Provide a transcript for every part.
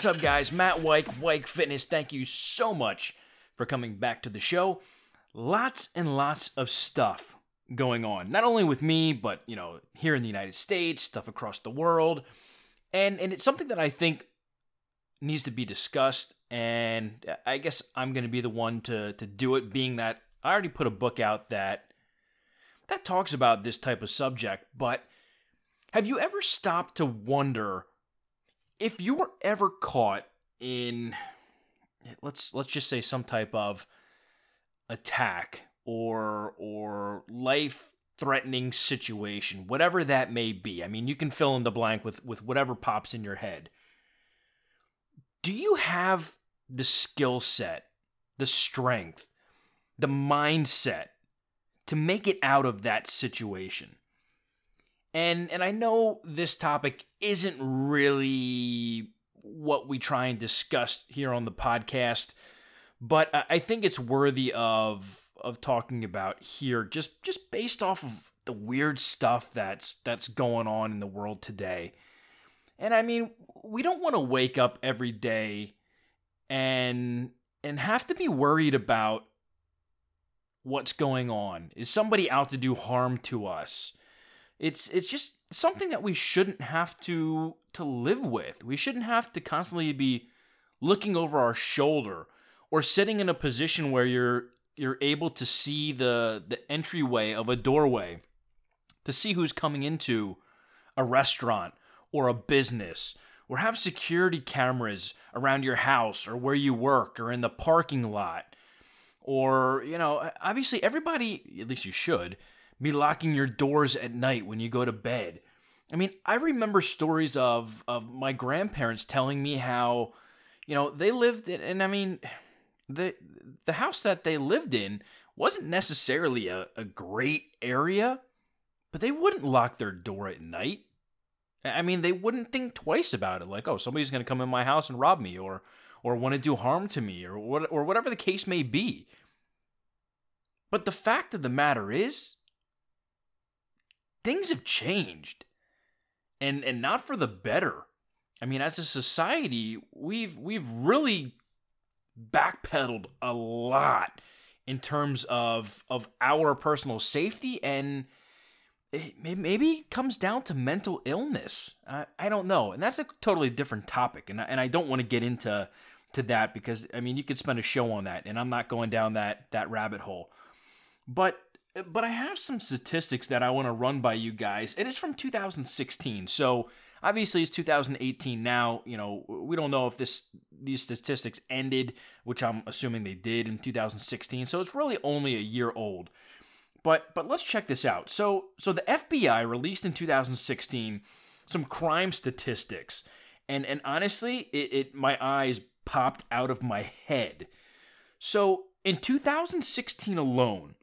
What's up, guys? Matt Wike, Wike Fitness. Thank you so much for coming back to the show. Lots and lots of stuff going on, not only with me, but you know, here in the United States, stuff across the world, and and it's something that I think needs to be discussed. And I guess I'm going to be the one to to do it, being that I already put a book out that that talks about this type of subject. But have you ever stopped to wonder? If you were ever caught in let's let's just say some type of attack or or life threatening situation whatever that may be i mean you can fill in the blank with with whatever pops in your head. Do you have the skill set the strength the mindset to make it out of that situation and and I know this topic isn't really what we try and discuss here on the podcast, but I think it's worthy of of talking about here just just based off of the weird stuff that's that's going on in the world today. And I mean, we don't want to wake up every day and and have to be worried about what's going on. Is somebody out to do harm to us? It's it's just something that we shouldn't have to to live with. We shouldn't have to constantly be looking over our shoulder or sitting in a position where you're you're able to see the the entryway of a doorway to see who's coming into a restaurant or a business or have security cameras around your house or where you work or in the parking lot or you know obviously everybody at least you should be locking your doors at night when you go to bed. I mean, I remember stories of of my grandparents telling me how, you know, they lived in, and I mean, the the house that they lived in wasn't necessarily a, a great area, but they wouldn't lock their door at night. I mean, they wouldn't think twice about it, like, oh, somebody's going to come in my house and rob me, or or want to do harm to me, or what, or whatever the case may be. But the fact of the matter is, things have changed. And and not for the better. I mean as a society we've we've really backpedaled a lot in terms of of our personal safety and it maybe comes down to mental illness. I, I don't know. And that's a totally different topic. And I, and I don't want to get into to that because I mean you could spend a show on that and I'm not going down that that rabbit hole. But but I have some statistics that I want to run by you guys. It is from 2016. So obviously it's 2018 now. You know, we don't know if this these statistics ended, which I'm assuming they did in 2016. So it's really only a year old. But but let's check this out. So so the FBI released in 2016 some crime statistics. And and honestly, it, it my eyes popped out of my head. So in 2016 alone,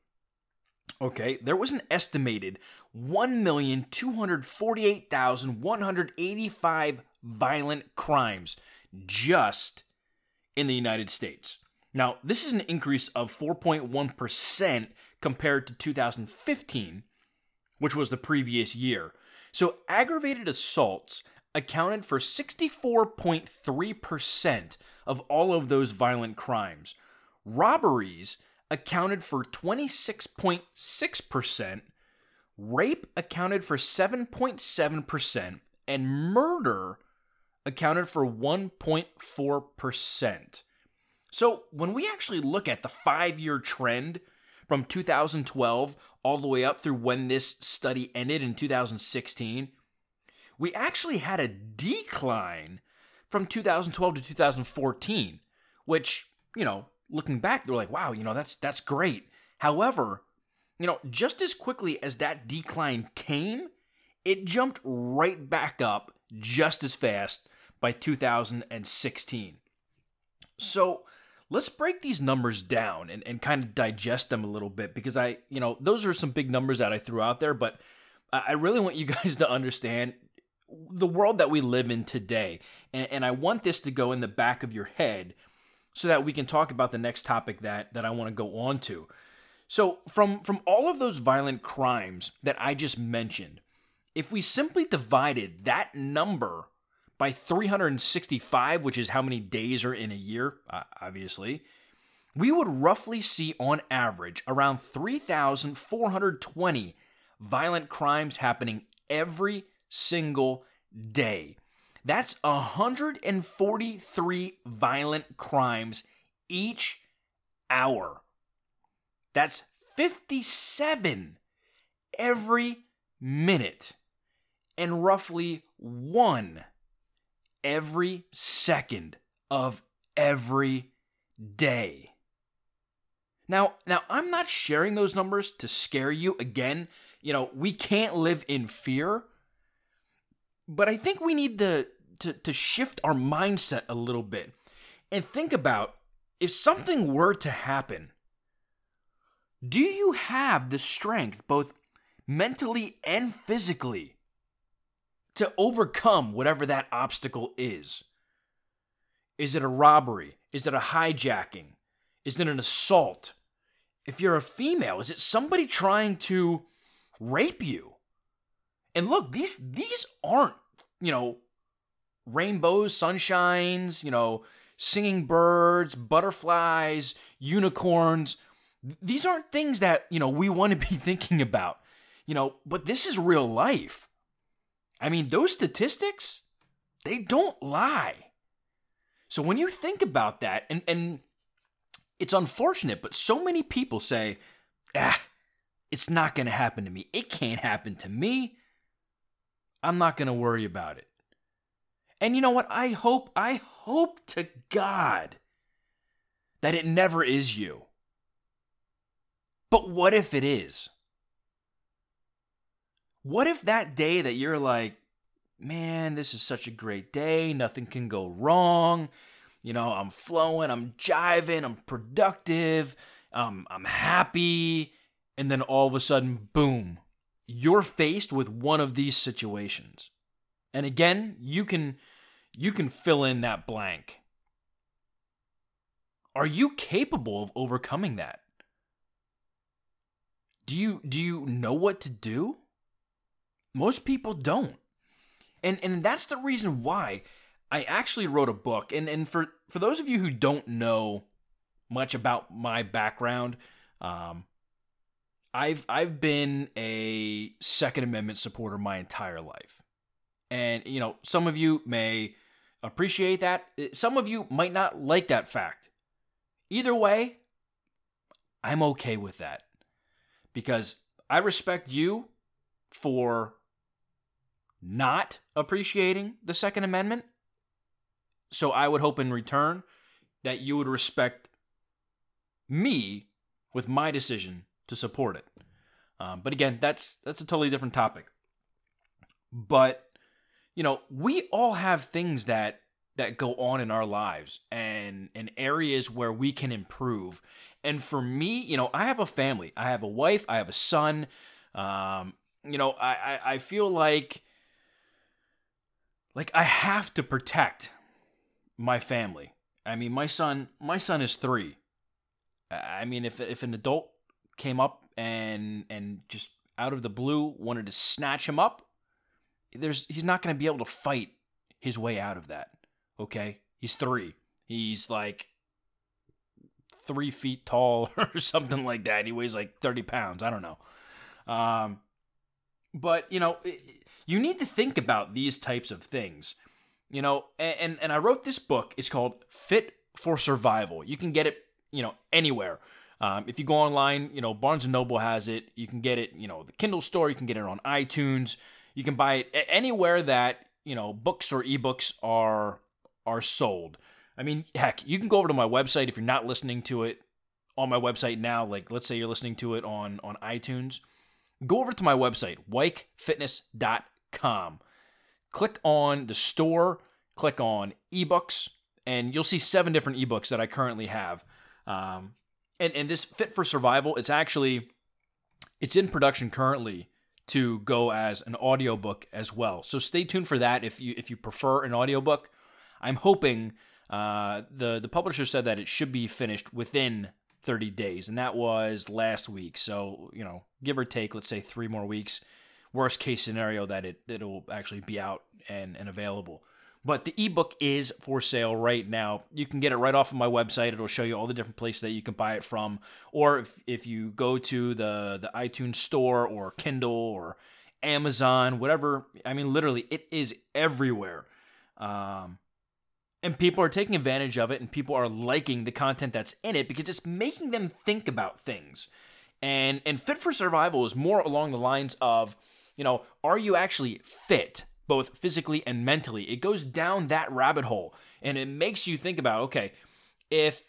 Okay, there was an estimated 1,248,185 violent crimes just in the United States. Now, this is an increase of 4.1% compared to 2015, which was the previous year. So, aggravated assaults accounted for 64.3% of all of those violent crimes. Robberies accounted for 26.6%, rape accounted for 7.7%, and murder accounted for 1.4%. So when we actually look at the five year trend from 2012 all the way up through when this study ended in 2016, we actually had a decline from 2012 to 2014, which, you know, looking back, they're like, wow, you know, that's that's great. However, you know, just as quickly as that decline came, it jumped right back up just as fast by 2016. So let's break these numbers down and, and kind of digest them a little bit because I, you know, those are some big numbers that I threw out there, but I really want you guys to understand the world that we live in today. And, and I want this to go in the back of your head so that we can talk about the next topic that that I want to go on to. So from from all of those violent crimes that I just mentioned, if we simply divided that number by 365, which is how many days are in a year, uh, obviously, we would roughly see on average around 3,420 violent crimes happening every single day. That's 143 violent crimes each hour. That's 57 every minute and roughly one every second of every day. Now, now I'm not sharing those numbers to scare you again. You know, we can't live in fear. But I think we need to to, to shift our mindset a little bit and think about if something were to happen, do you have the strength, both mentally and physically, to overcome whatever that obstacle is? Is it a robbery? Is it a hijacking? Is it an assault? If you're a female, is it somebody trying to rape you? And look, these these aren't, you know, rainbows, sunshines, you know, singing birds, butterflies, unicorns. These aren't things that, you know, we want to be thinking about. You know, but this is real life. I mean, those statistics, they don't lie. So when you think about that, and, and it's unfortunate, but so many people say, ah, it's not going to happen to me. It can't happen to me. I'm not going to worry about it. And you know what? I hope, I hope to God that it never is you. But what if it is? What if that day that you're like, man, this is such a great day, nothing can go wrong, you know, I'm flowing, I'm jiving, I'm productive, um, I'm happy, and then all of a sudden, boom, you're faced with one of these situations. And again, you can you can fill in that blank. Are you capable of overcoming that? Do you do you know what to do? Most people don't. And and that's the reason why I actually wrote a book. And and for for those of you who don't know much about my background, um, I've I've been a Second Amendment supporter my entire life. And you know, some of you may appreciate that. Some of you might not like that fact. Either way, I'm okay with that because I respect you for not appreciating the Second Amendment. So I would hope in return that you would respect me with my decision to support it. Um, but again, that's that's a totally different topic. But you know, we all have things that that go on in our lives and and areas where we can improve. And for me, you know, I have a family. I have a wife. I have a son. Um, you know, I, I, I feel like like I have to protect my family. I mean, my son, my son is three. I mean, if if an adult came up and and just out of the blue wanted to snatch him up, there's he's not going to be able to fight his way out of that. Okay, he's three. He's like three feet tall or something like that. He weighs like thirty pounds. I don't know. Um, but you know, you need to think about these types of things. You know, and and I wrote this book. It's called Fit for Survival. You can get it, you know, anywhere. Um, if you go online, you know, Barnes and Noble has it. You can get it, you know, the Kindle store. You can get it on iTunes. You can buy it anywhere that you know books or ebooks are are sold. I mean, heck, you can go over to my website if you're not listening to it on my website now. Like, let's say you're listening to it on on iTunes. Go over to my website, wikefitness.com. Click on the store, click on ebooks, and you'll see seven different ebooks that I currently have. Um, and and this fit for survival, it's actually it's in production currently to go as an audiobook as well. So stay tuned for that if you if you prefer an audiobook. I'm hoping uh, the the publisher said that it should be finished within 30 days, and that was last week. So you know, give or take, let's say three more weeks. Worst case scenario that it it'll actually be out and and available. But the ebook is for sale right now. You can get it right off of my website. It'll show you all the different places that you can buy it from. Or if, if you go to the, the iTunes store or Kindle or Amazon, whatever, I mean, literally, it is everywhere. Um, and people are taking advantage of it and people are liking the content that's in it because it's making them think about things. And and fit for survival is more along the lines of, you know, are you actually fit both physically and mentally? It goes down that rabbit hole and it makes you think about, okay, if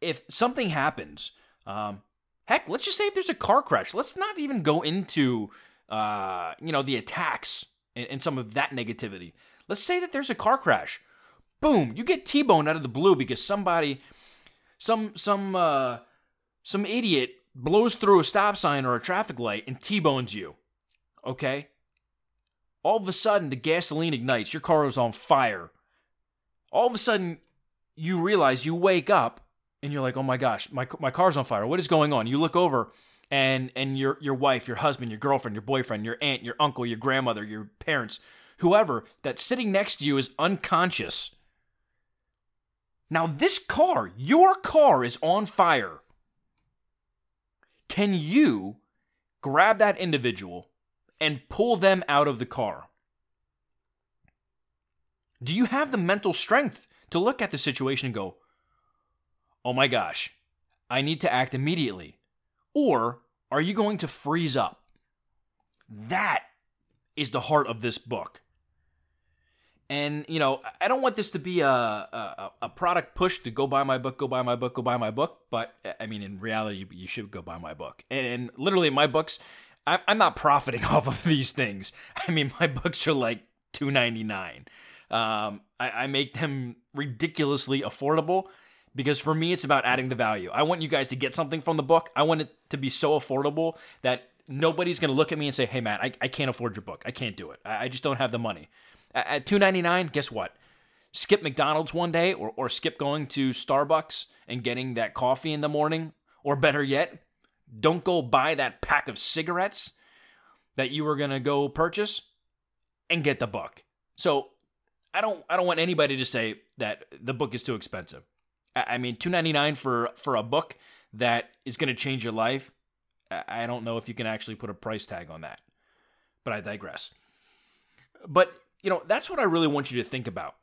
if something happens, um, heck, let's just say if there's a car crash, let's not even go into uh, you know, the attacks and, and some of that negativity. Let's say that there's a car crash. Boom, you get T-boned out of the blue because somebody some some uh some idiot blows through a stop sign or a traffic light and T-bones you. Okay? All of a sudden, the gasoline ignites, your car is on fire. All of a sudden, you realize you wake up and you're like, oh my gosh, my, my car's on fire. What is going on? You look over and and your your wife, your husband, your girlfriend, your boyfriend, your aunt, your uncle, your grandmother, your parents, whoever that's sitting next to you is unconscious. Now this car, your car is on fire. Can you grab that individual and pull them out of the car? Do you have the mental strength to look at the situation and go, oh my gosh, I need to act immediately? Or are you going to freeze up? That is the heart of this book. And, you know, I don't want this to be a, a, a, product push to go buy my book, go buy my book, go buy my book. But, I mean, in reality, you, you should go buy my book. And, and literally, my books, I, I'm not profiting off of these things. I mean, my books are like two ninety nine. Um, I, I make them ridiculously affordable because for me, it's about adding the value. I want you guys to get something from the book. I want it to be so affordable that nobody's going to look at me and say, hey, man, I, I can't afford your book. I can't do it. I, I just don't have the money. At $2.99, guess what? Skip McDonald's one day or, or skip going to Starbucks and getting that coffee in the morning. Or better yet, don't go buy that pack of cigarettes that you were going to go purchase and get the book. So I don't I don't want anybody to say that the book is too expensive. I mean, two ninety nine for for a book that is going to change your life. I don't know if you can actually put a price tag on that, but I digress. But you know, that's what I really want you to think about.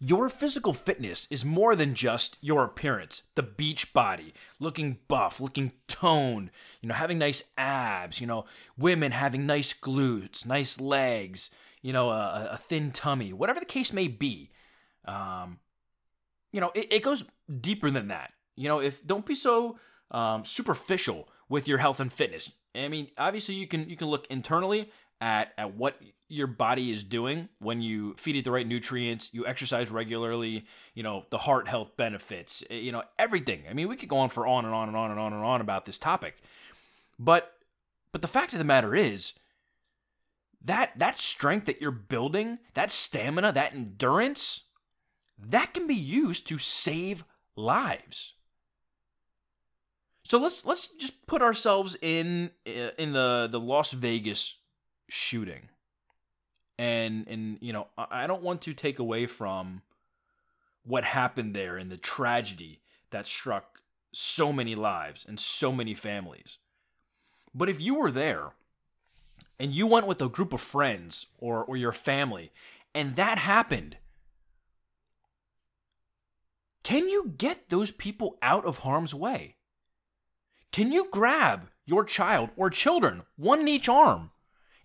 Your physical fitness is more than just your appearance, the beach body, looking buff, looking toned, you know, having nice abs, you know, women having nice glutes, nice legs, you know, a, a thin tummy, whatever the case may be. Um, you know, it, it goes deeper than that. You know, if don't be so um, superficial with your health and fitness. I mean, obviously you can you can look internally at at what your body is doing when you feed it the right nutrients, you exercise regularly, you know, the heart health benefits, eh, you know, everything. I mean, we could go on for on and on and on and on and on about this topic. But but the fact of the matter is that that strength that you're building, that stamina, that endurance, that can be used to save lives. So let's let's just put ourselves in eh, in the the Las Vegas shooting. And and you know, I don't want to take away from what happened there and the tragedy that struck so many lives and so many families. But if you were there and you went with a group of friends or or your family and that happened, can you get those people out of harm's way? Can you grab your child or children, one in each arm,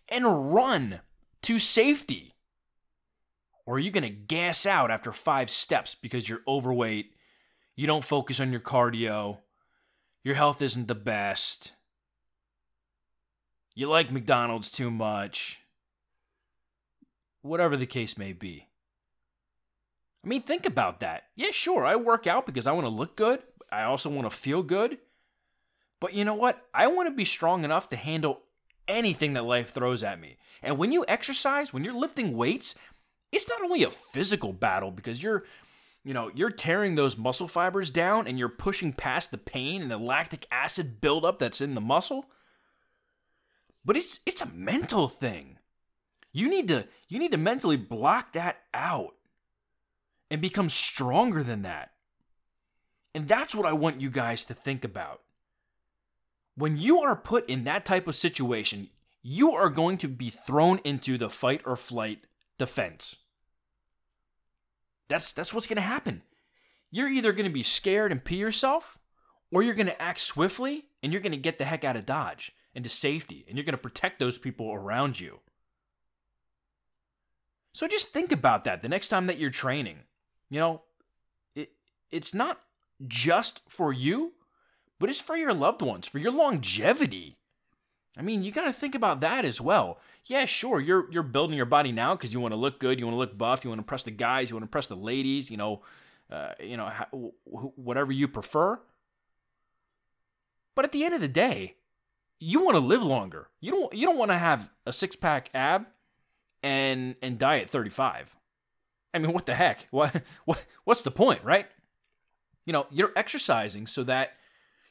and run to safety? Or are you going to gas out after five steps because you're overweight, you don't focus on your cardio, your health isn't the best, you like McDonald's too much, whatever the case may be? I mean, think about that. Yeah, sure, I work out because I want to look good. I also want to feel good. But you know what? I want to be strong enough to handle anything that life throws at me. And when you exercise, when you're lifting weights, it's not only a physical battle because you're you know, you're tearing those muscle fibers down and you're pushing past the pain and the lactic acid buildup that's in the muscle. But it's it's a mental thing. You need to you need to mentally block that out and become stronger than that. And that's what I want you guys to think about. When you are put in that type of situation, you are going to be thrown into the fight or flight defense. That's that's what's going to happen. You're either going to be scared and pee yourself or you're going to act swiftly and you're going to get the heck out of dodge into safety and you're going to protect those people around you. So just think about that the next time that you're training. You know, it it's not just for you, but it's for your loved ones, for your longevity. I mean, you got to think about that as well. Yeah, sure, you're you're building your body now because you want to look good, you want to look buff, you want to impress the guys, you want to impress the ladies, you know, uh, you know, whatever you prefer. But at the end of the day, you want to live longer. You don't you don't want to have a six pack ab and and die at 35. I mean, what the heck? What what what's the point, right? You know, you're exercising so that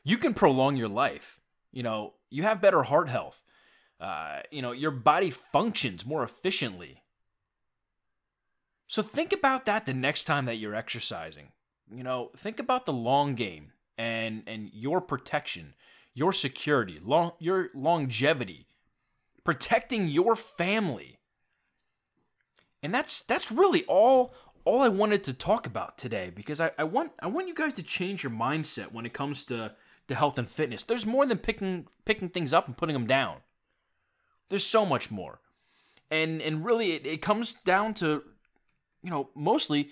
you can prolong your life. You know, you have better heart health. Uh, you know, your body functions more efficiently. So think about that the next time that you're exercising. You know, think about the long game and and your protection, your security, long your longevity, protecting your family. And that's that's really all all I wanted to talk about today because I, I want I want you guys to change your mindset when it comes to, to health and fitness. There's more than picking picking things up and putting them down. There's so much more. And and really it, it comes down to, you know, mostly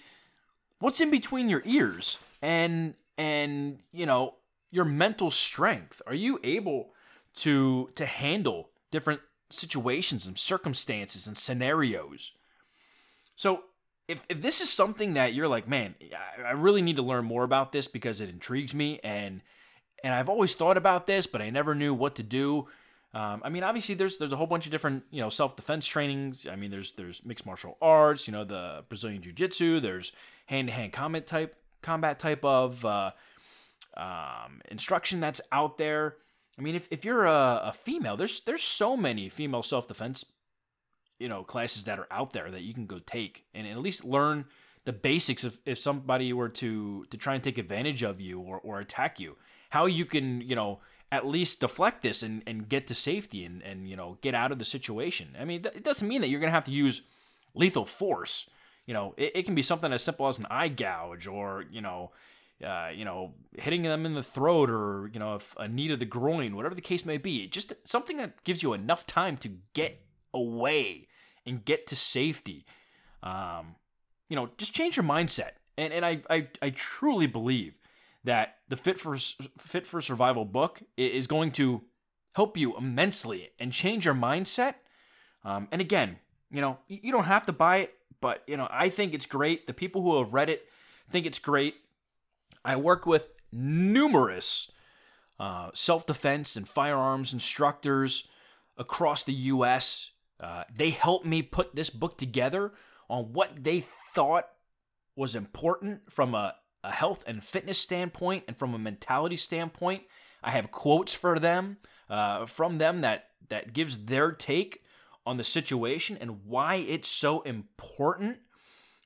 what's in between your ears and and you know your mental strength. Are you able to to handle different situations and circumstances and scenarios? So if, if this is something that you're like, man, I really need to learn more about this because it intrigues me and and I've always thought about this, but I never knew what to do. Um, I mean, obviously, there's there's a whole bunch of different you know self defense trainings. I mean, there's there's mixed martial arts, you know, the Brazilian Jiu Jitsu. There's hand to hand combat type combat type of uh, um, instruction that's out there. I mean, if, if you're a, a female, there's there's so many female self defense you know classes that are out there that you can go take and at least learn the basics of if somebody were to to try and take advantage of you or, or attack you how you can you know at least deflect this and, and get to safety and, and you know get out of the situation i mean it doesn't mean that you're going to have to use lethal force you know it, it can be something as simple as an eye gouge or you know uh, you know, hitting them in the throat or, you know, a knee to the groin, whatever the case may be. Just something that gives you enough time to get away and get to safety. Um, you know, just change your mindset. And and I I, I truly believe that the Fit for Fit for Survival book is going to help you immensely and change your mindset. Um, and again, you know, you don't have to buy it, but you know, I think it's great. The people who have read it think it's great. I work with numerous uh, self defense and firearms instructors across the U.S. Uh, they helped me put this book together on what they thought was important from a, a health and fitness standpoint and from a mentality standpoint. I have quotes for them uh, from them that that gives their take on the situation and why it's so important.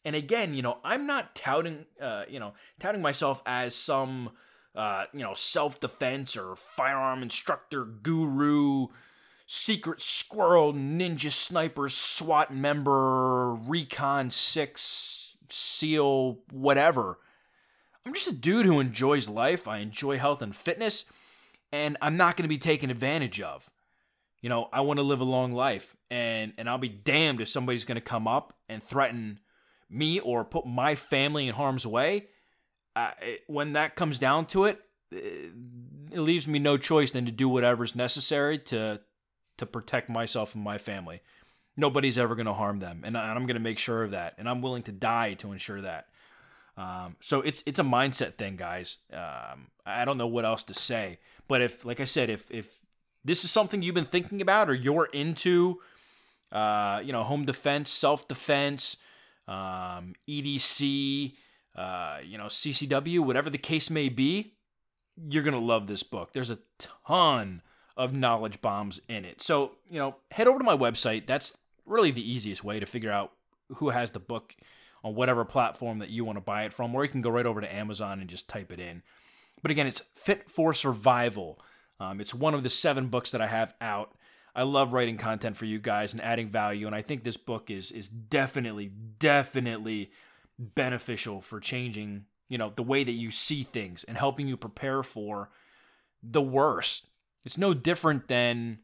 And again, you know, I'm not touting, uh, you know, touting myself as some, uh, you know, self defense or firearm instructor guru secret squirrel ninja sniper SWAT member recon 6 seal whatever. I'm just a dude who enjoys life. I enjoy health and fitness and I'm not going to be taken advantage of. You know, I want to live a long life and and I'll be damned if somebody's going to come up and threaten me or put my family in harm's way. When that comes down to it, it leaves me no choice than to do whatever's necessary to to protect myself and my family. Nobody's ever going to harm them, and I'm going to make sure of that, and I'm willing to die to ensure that. Um, so it's it's a mindset thing, guys. Um, I don't know what else to say, but if, like I said, if if this is something you've been thinking about or you're into, uh, you know, home defense, self defense, um, EDC, uh, you know, CCW, whatever the case may be, you're gonna love this book. There's a ton of knowledge bombs in it. So, you know, head over to my website. That's really the easiest way to figure out who has the book on whatever platform that you want to buy it from, or you can go right over to Amazon and just type it in. But again, it's Fit for Survival. Um, it's one of the seven books that I have out. I love writing content for you guys and adding value, and I think this book is is definitely, definitely beneficial for changing, you know, the way that you see things and helping you prepare for the worst. It's no different than,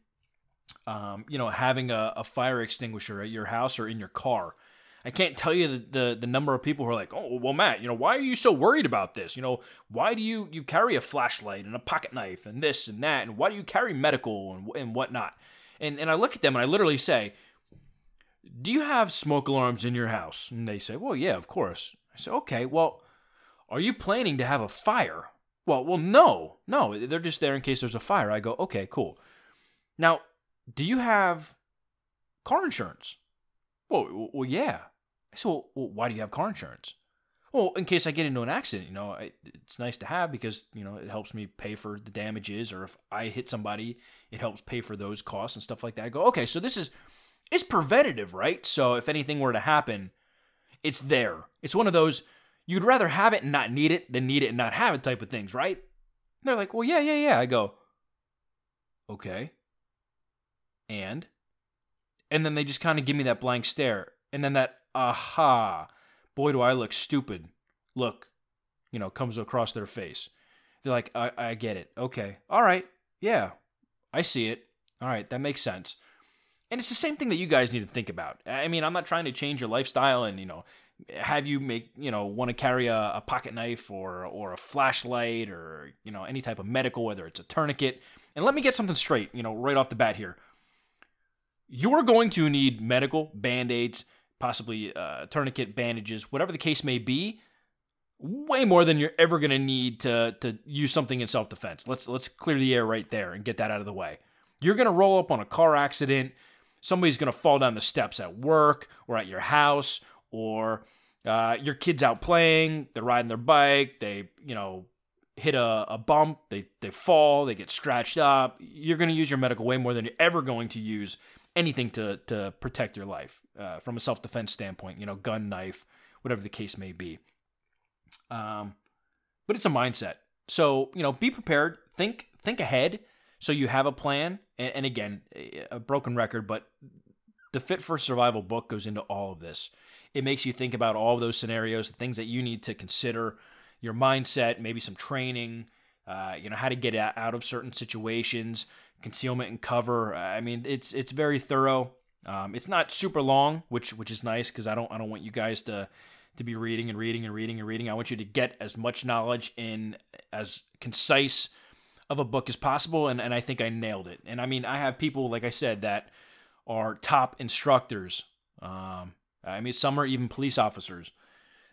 um, you know, having a, a fire extinguisher at your house or in your car. I can't tell you the, the, the number of people who are like, oh well, Matt, you know, why are you so worried about this? You know, why do you you carry a flashlight and a pocket knife and this and that, and why do you carry medical and and whatnot? And and I look at them and I literally say, do you have smoke alarms in your house? And they say, well, yeah, of course. I say, okay, well, are you planning to have a fire? Well, well, no, no, they're just there in case there's a fire. I go, okay, cool. Now, do you have car insurance? Well, well, yeah. I said, well, well, why do you have car insurance? Well, in case I get into an accident, you know, I, it's nice to have because, you know, it helps me pay for the damages or if I hit somebody, it helps pay for those costs and stuff like that. I go, okay, so this is, it's preventative, right? So if anything were to happen, it's there. It's one of those, you'd rather have it and not need it than need it and not have it type of things, right? And they're like, well, yeah, yeah, yeah. I go, okay. And? And then they just kind of give me that blank stare. And then that aha, boy, do I look stupid. Look, you know, comes across their face. They're like, I, I get it. Okay. All right. Yeah. I see it. All right. That makes sense. And it's the same thing that you guys need to think about. I mean, I'm not trying to change your lifestyle and, you know, have you make, you know, want to carry a, a pocket knife or or a flashlight or, you know, any type of medical, whether it's a tourniquet. And let me get something straight, you know, right off the bat here. You're going to need medical, band-aids, possibly uh, tourniquet, bandages, whatever the case may be, way more than you're ever going to need to to use something in self defense. Let's let's clear the air right there and get that out of the way. You're going to roll up on a car accident. Somebody's going to fall down the steps at work or at your house, or uh, your kid's out playing. They're riding their bike. They you know hit a, a bump. They they fall. They get scratched up. You're going to use your medical way more than you're ever going to use anything to to protect your life uh, from a self defense standpoint. You know, gun, knife, whatever the case may be. Um, but it's a mindset. So you know, be prepared. Think think ahead. So you have a plan. And, and again, a broken record, but the Fit for Survival book goes into all of this. It makes you think about all those scenarios, the things that you need to consider, your mindset, maybe some training, uh, you know, how to get out of certain situations, concealment and cover. I mean, it's it's very thorough. Um, it's not super long, which which is nice because I don't I don't want you guys to to be reading and reading and reading and reading. I want you to get as much knowledge in as concise of a book as possible, and and I think I nailed it. And I mean, I have people like I said that are top instructors. Um, I mean, some are even police officers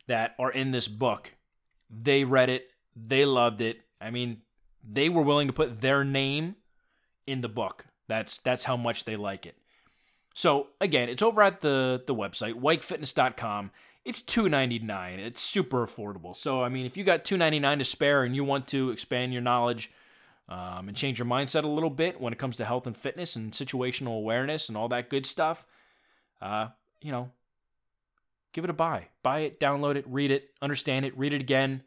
that are in this book. They read it, they loved it. I mean, they were willing to put their name in the book. That's that's how much they like it. So again, it's over at the the website wikefitness.com. It's $2.99. It's super affordable. So I mean, if you got $2.99 to spare and you want to expand your knowledge um, and change your mindset a little bit when it comes to health and fitness and situational awareness and all that good stuff, uh, you know, give it a buy. Buy it, download it, read it, understand it, read it again,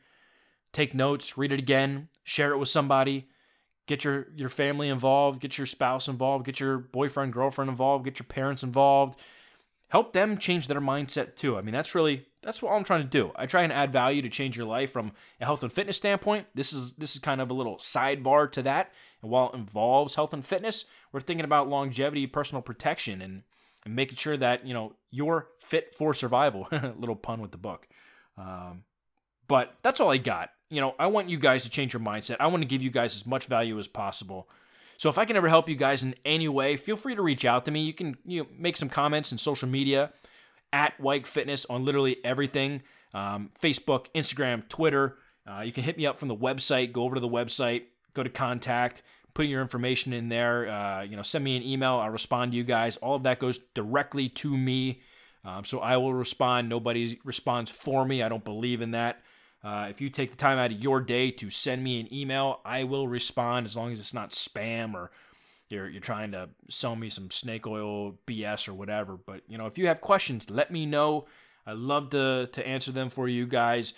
take notes, read it again, share it with somebody get your your family involved, get your spouse involved, get your boyfriend, girlfriend involved, get your parents involved. Help them change their mindset too. I mean, that's really that's what I'm trying to do. I try and add value to change your life from a health and fitness standpoint. This is this is kind of a little sidebar to that. And while it involves health and fitness, we're thinking about longevity, personal protection, and and making sure that you know you're fit for survival. little pun with the book. Um, but that's all I got you know, I want you guys to change your mindset. I want to give you guys as much value as possible. So if I can ever help you guys in any way, feel free to reach out to me. You can you know, make some comments in social media at Wike Fitness on literally everything um, Facebook, Instagram, Twitter. Uh, you can hit me up from the website. Go over to the website, go to contact, put your information in there. Uh, you know, send me an email. I'll respond to you guys. All of that goes directly to me. Um, so I will respond. Nobody responds for me. I don't believe in that. Uh, if you take the time out of your day to send me an email, I will respond as long as it's not spam or you're you're trying to sell me some snake oil BS or whatever. But you know, if you have questions, let me know. I love to to answer them for you guys.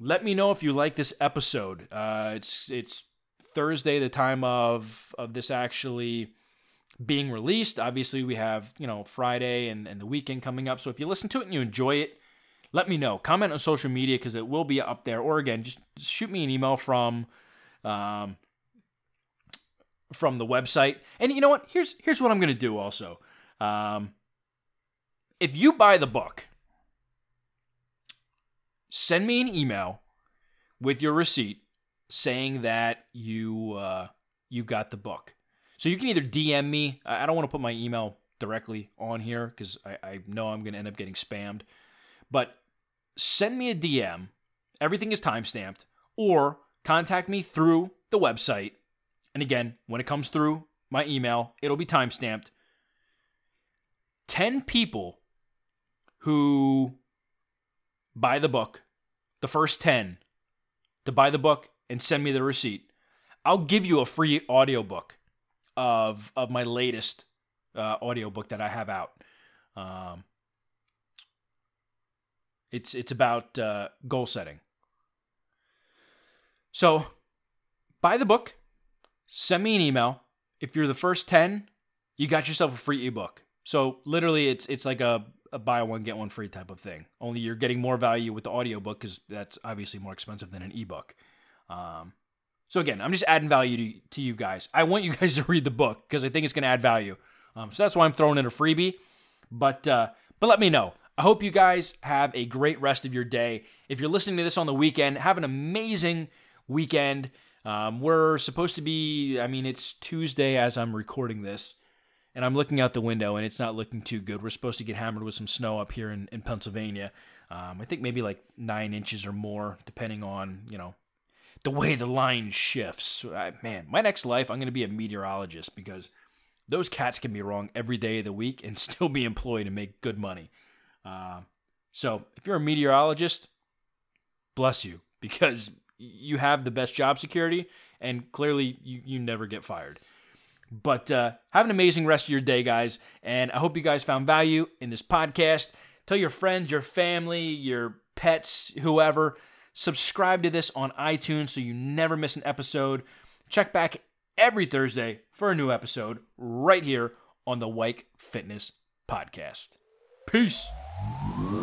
Let me know if you like this episode. Uh, it's it's Thursday, the time of of this actually being released. Obviously, we have you know Friday and, and the weekend coming up. So if you listen to it and you enjoy it, let me know. Comment on social media because it will be up there. Or again, just, shoot me an email from um, from the website. And you know what? Here's here's what I'm gonna do. Also, um, if you buy the book, send me an email with your receipt saying that you uh, you got the book. So you can either DM me. I don't want to put my email directly on here because I, I know I'm going to end up getting spammed. But send me a DM. Everything is timestamped. Or contact me through the website. And again, when it comes through my email, it'll be timestamped. 10 people who buy the book, the first 10 to buy the book and send me the receipt, I'll give you a free audiobook of of my latest uh, audiobook that I have out. Um, it's it's about uh, goal setting. So, buy the book. Send me an email. If you're the first ten, you got yourself a free ebook. So literally, it's it's like a, a buy one get one free type of thing. Only you're getting more value with the audiobook because that's obviously more expensive than an ebook. Um, so again, I'm just adding value to, to you guys. I want you guys to read the book because I think it's going to add value. Um, so that's why I'm throwing in a freebie. But uh, but let me know. I hope you guys have a great rest of your day. If you're listening to this on the weekend, have an amazing weekend. Um, we're supposed to be, I mean, it's Tuesday as I'm recording this, and I'm looking out the window and it's not looking too good. We're supposed to get hammered with some snow up here in, in Pennsylvania. Um, I think maybe like nine inches or more, depending on, you know, the way the line shifts. I, man, my next life, I'm going to be a meteorologist because those cats can be wrong every day of the week and still be employed and make good money. Uh, so if you're a meteorologist, bless you because you have the best job security and clearly you, you never get fired. But uh, have an amazing rest of your day, guys. And I hope you guys found value in this podcast. Tell your friends, your family, your pets, whoever Subscribe to this on iTunes so you never miss an episode. Check back every Thursday for a new episode right here on the Wike Fitness Podcast. Peace. Mm-hmm.